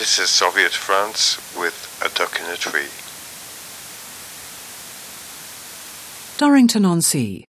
This is Zoviet France with a duck in a tree. Durrington on Sea.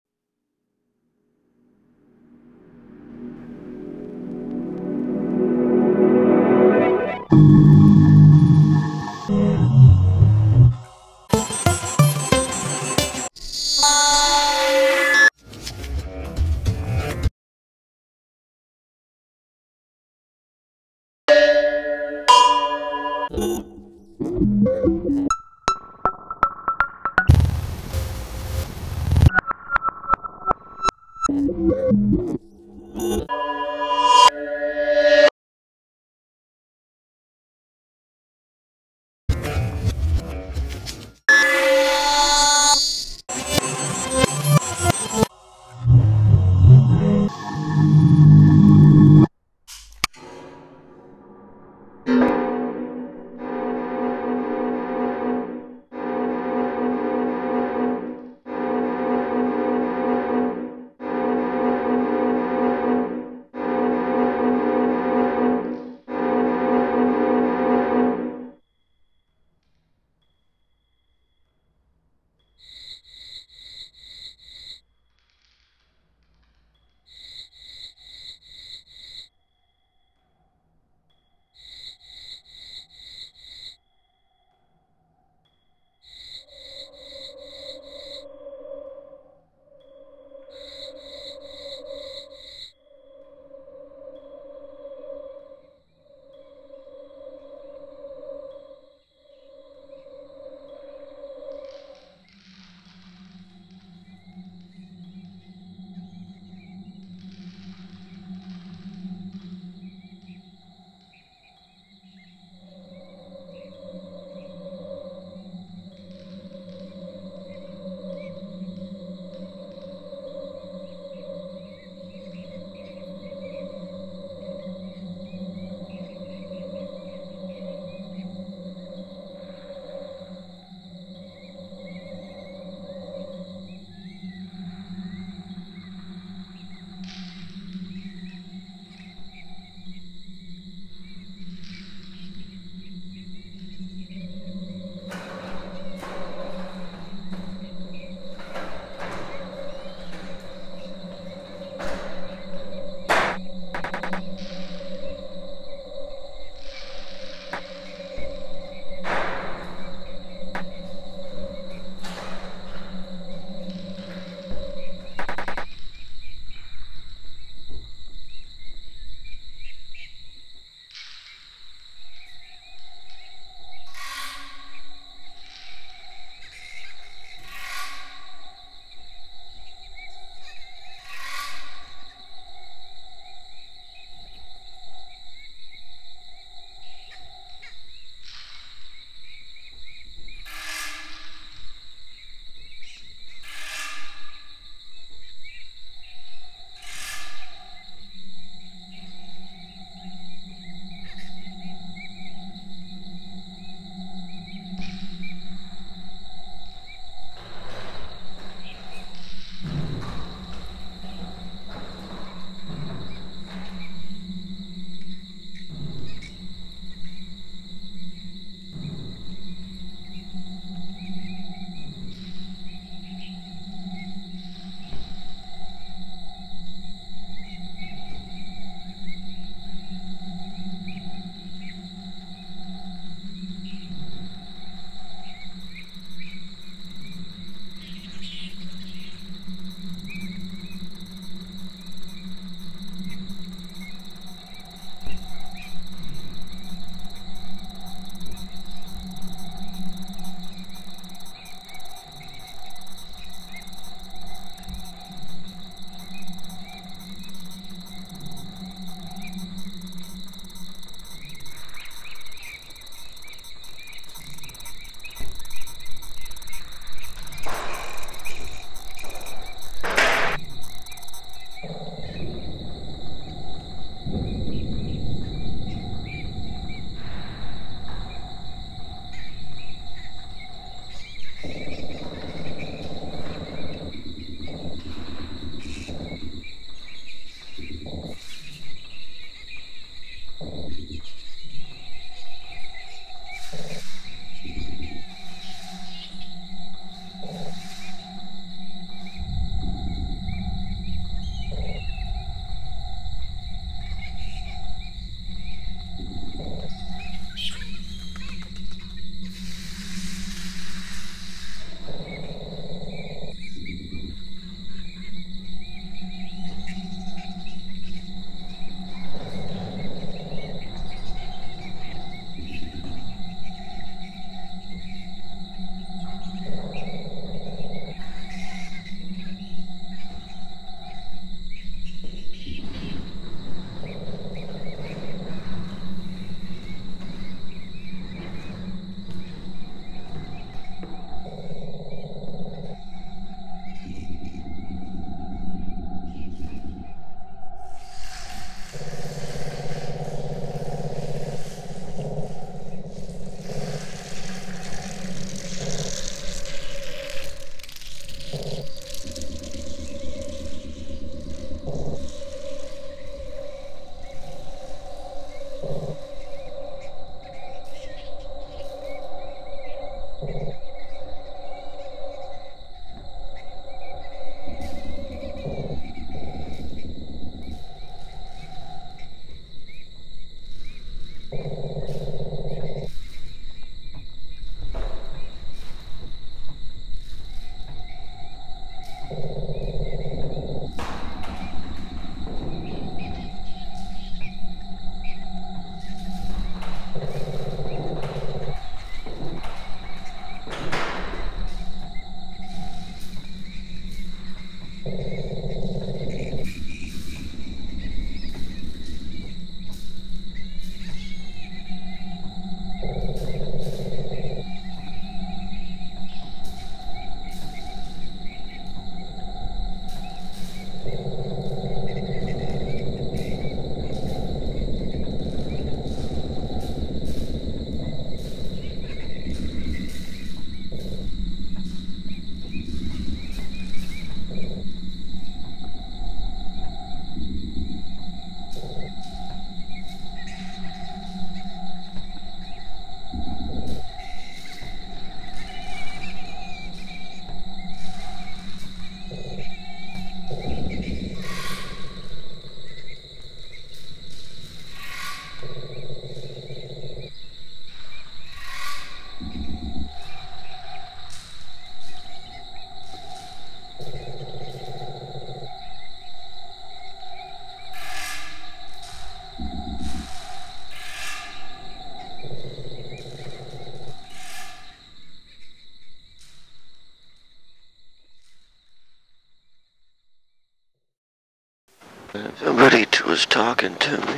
Was talking to me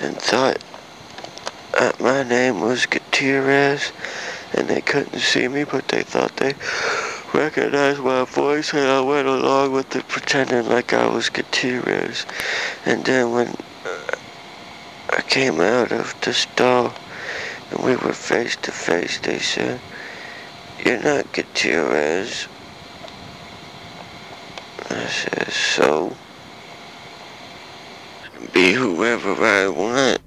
and thought uh, my name was Gutierrez and they couldn't see me but they thought they recognized my voice and I went along with it pretending like I was Gutierrez. And then when uh, I came out of the stall and we were face to face they said you're not Gutierrez. I said so be whoever I want.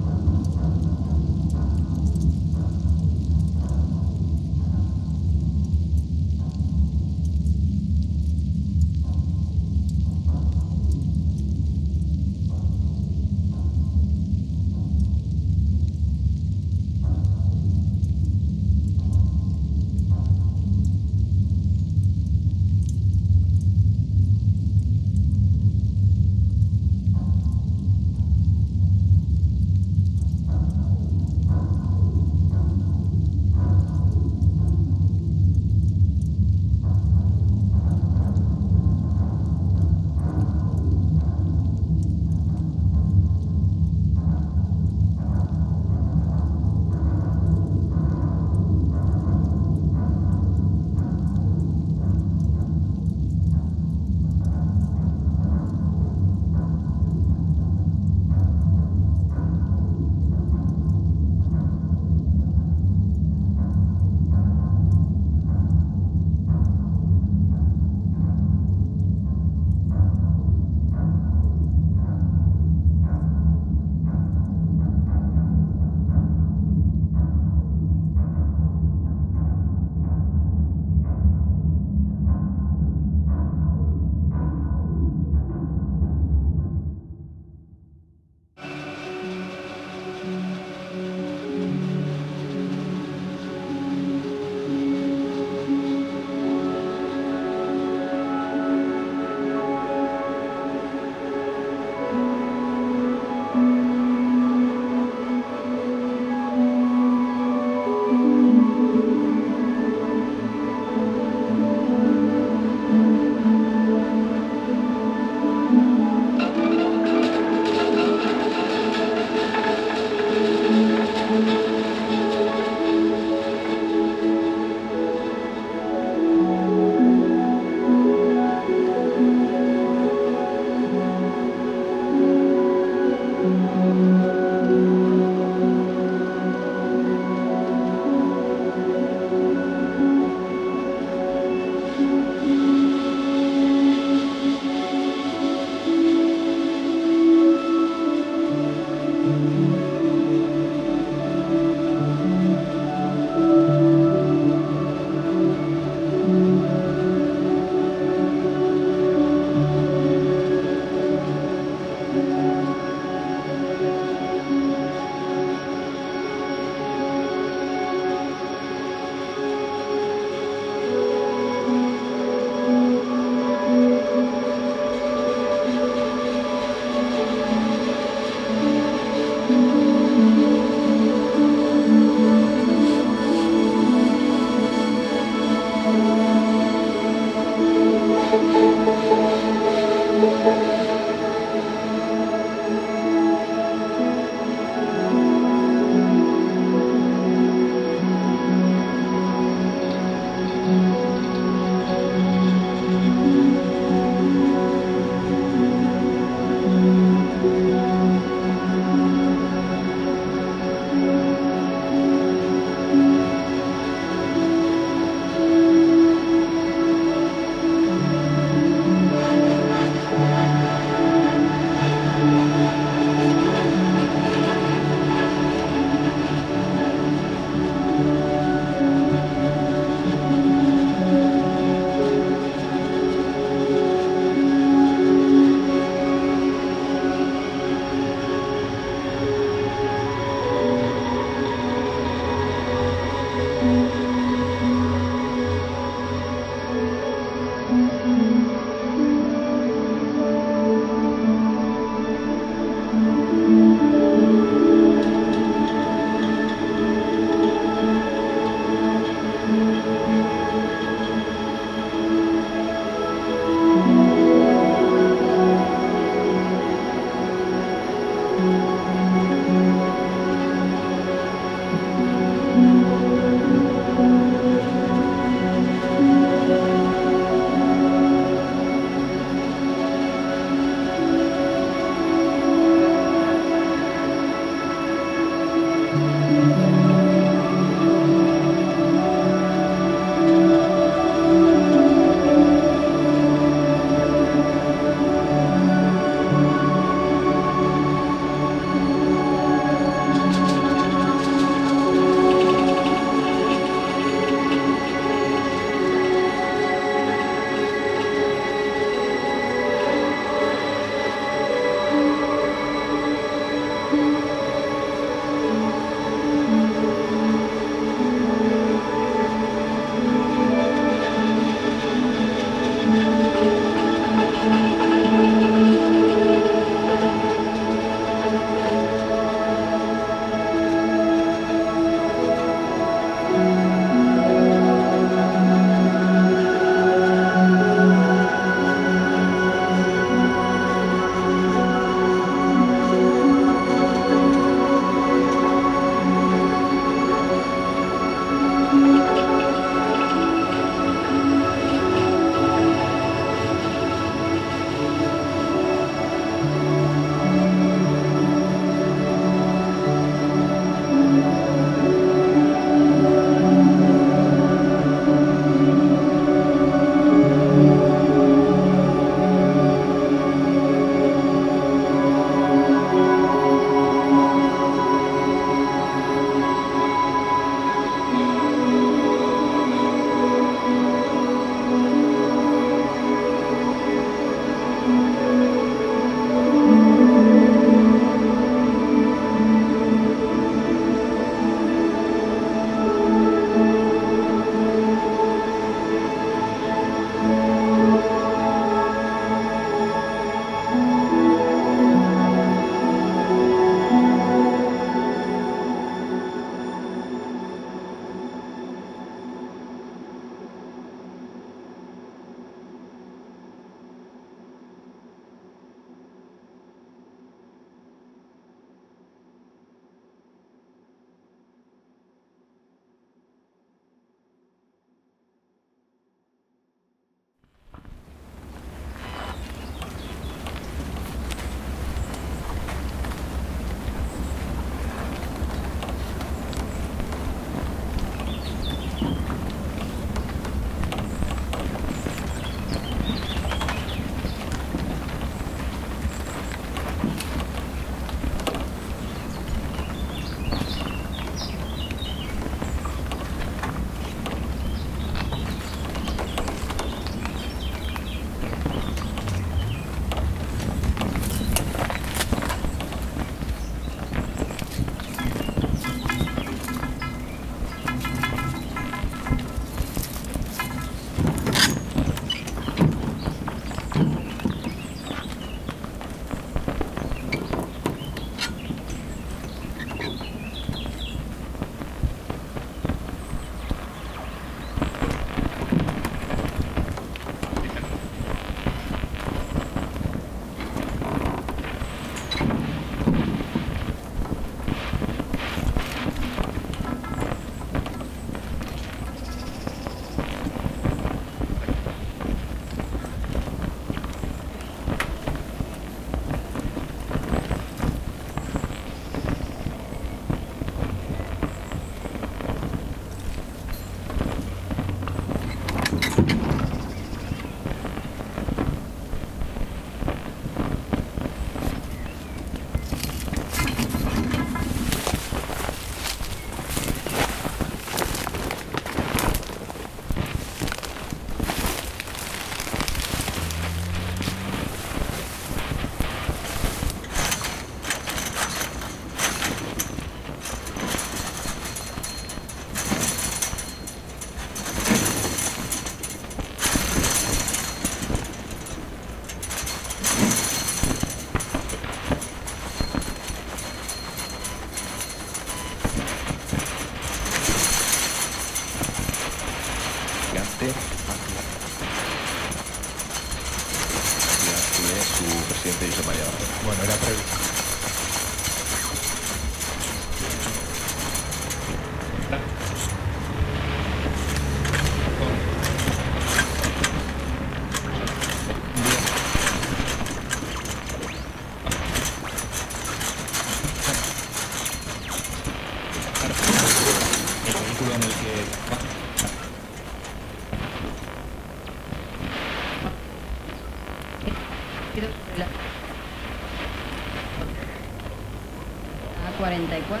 44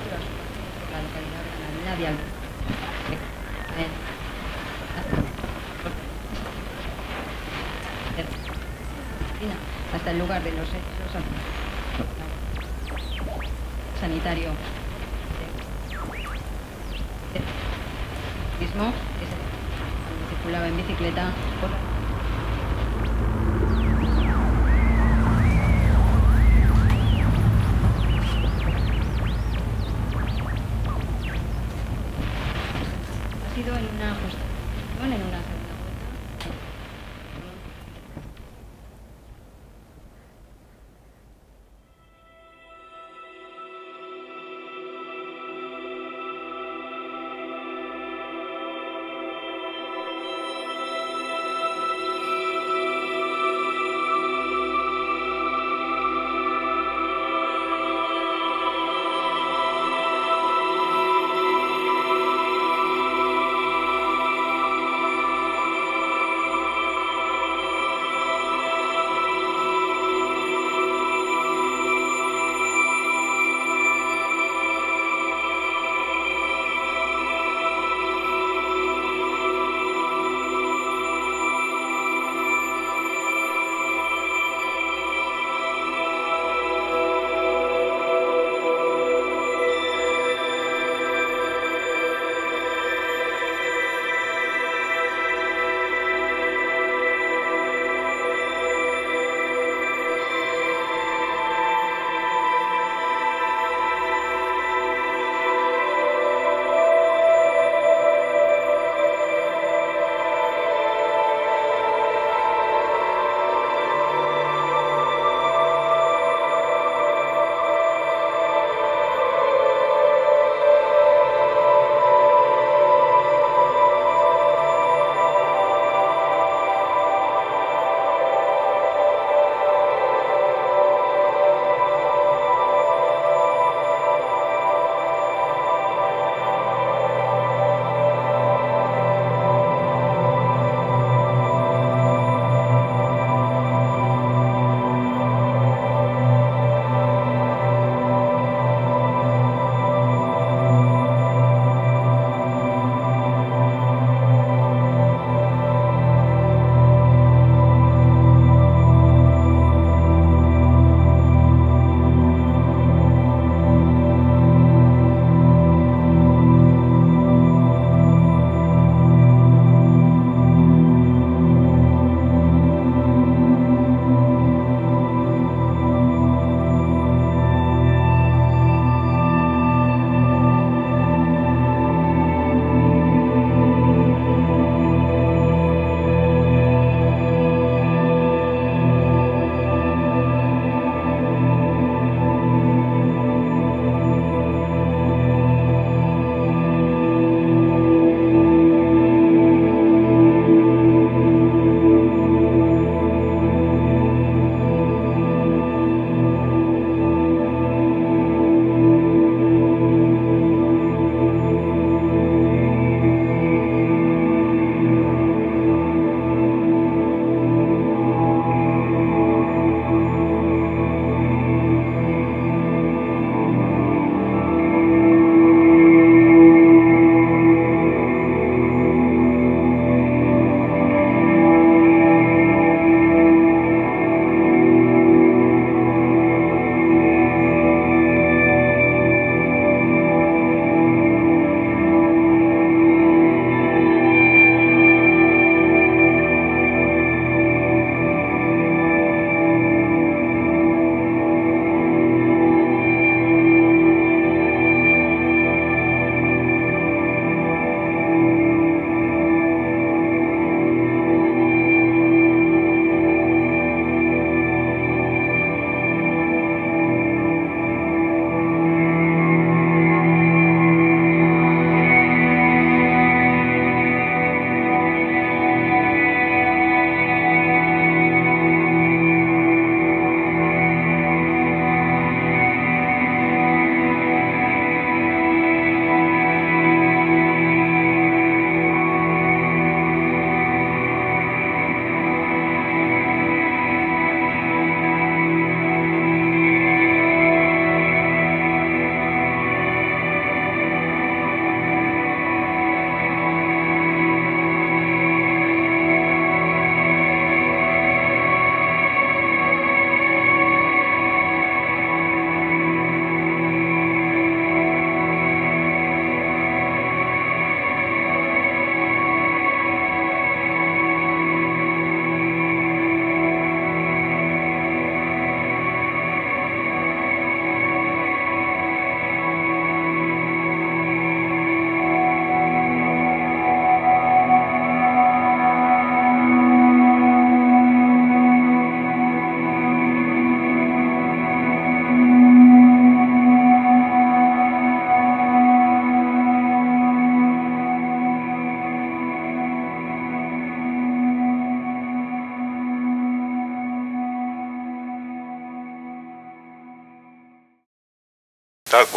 una justificación, en una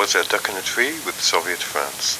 was A Duck in a Tree with Zoviet France.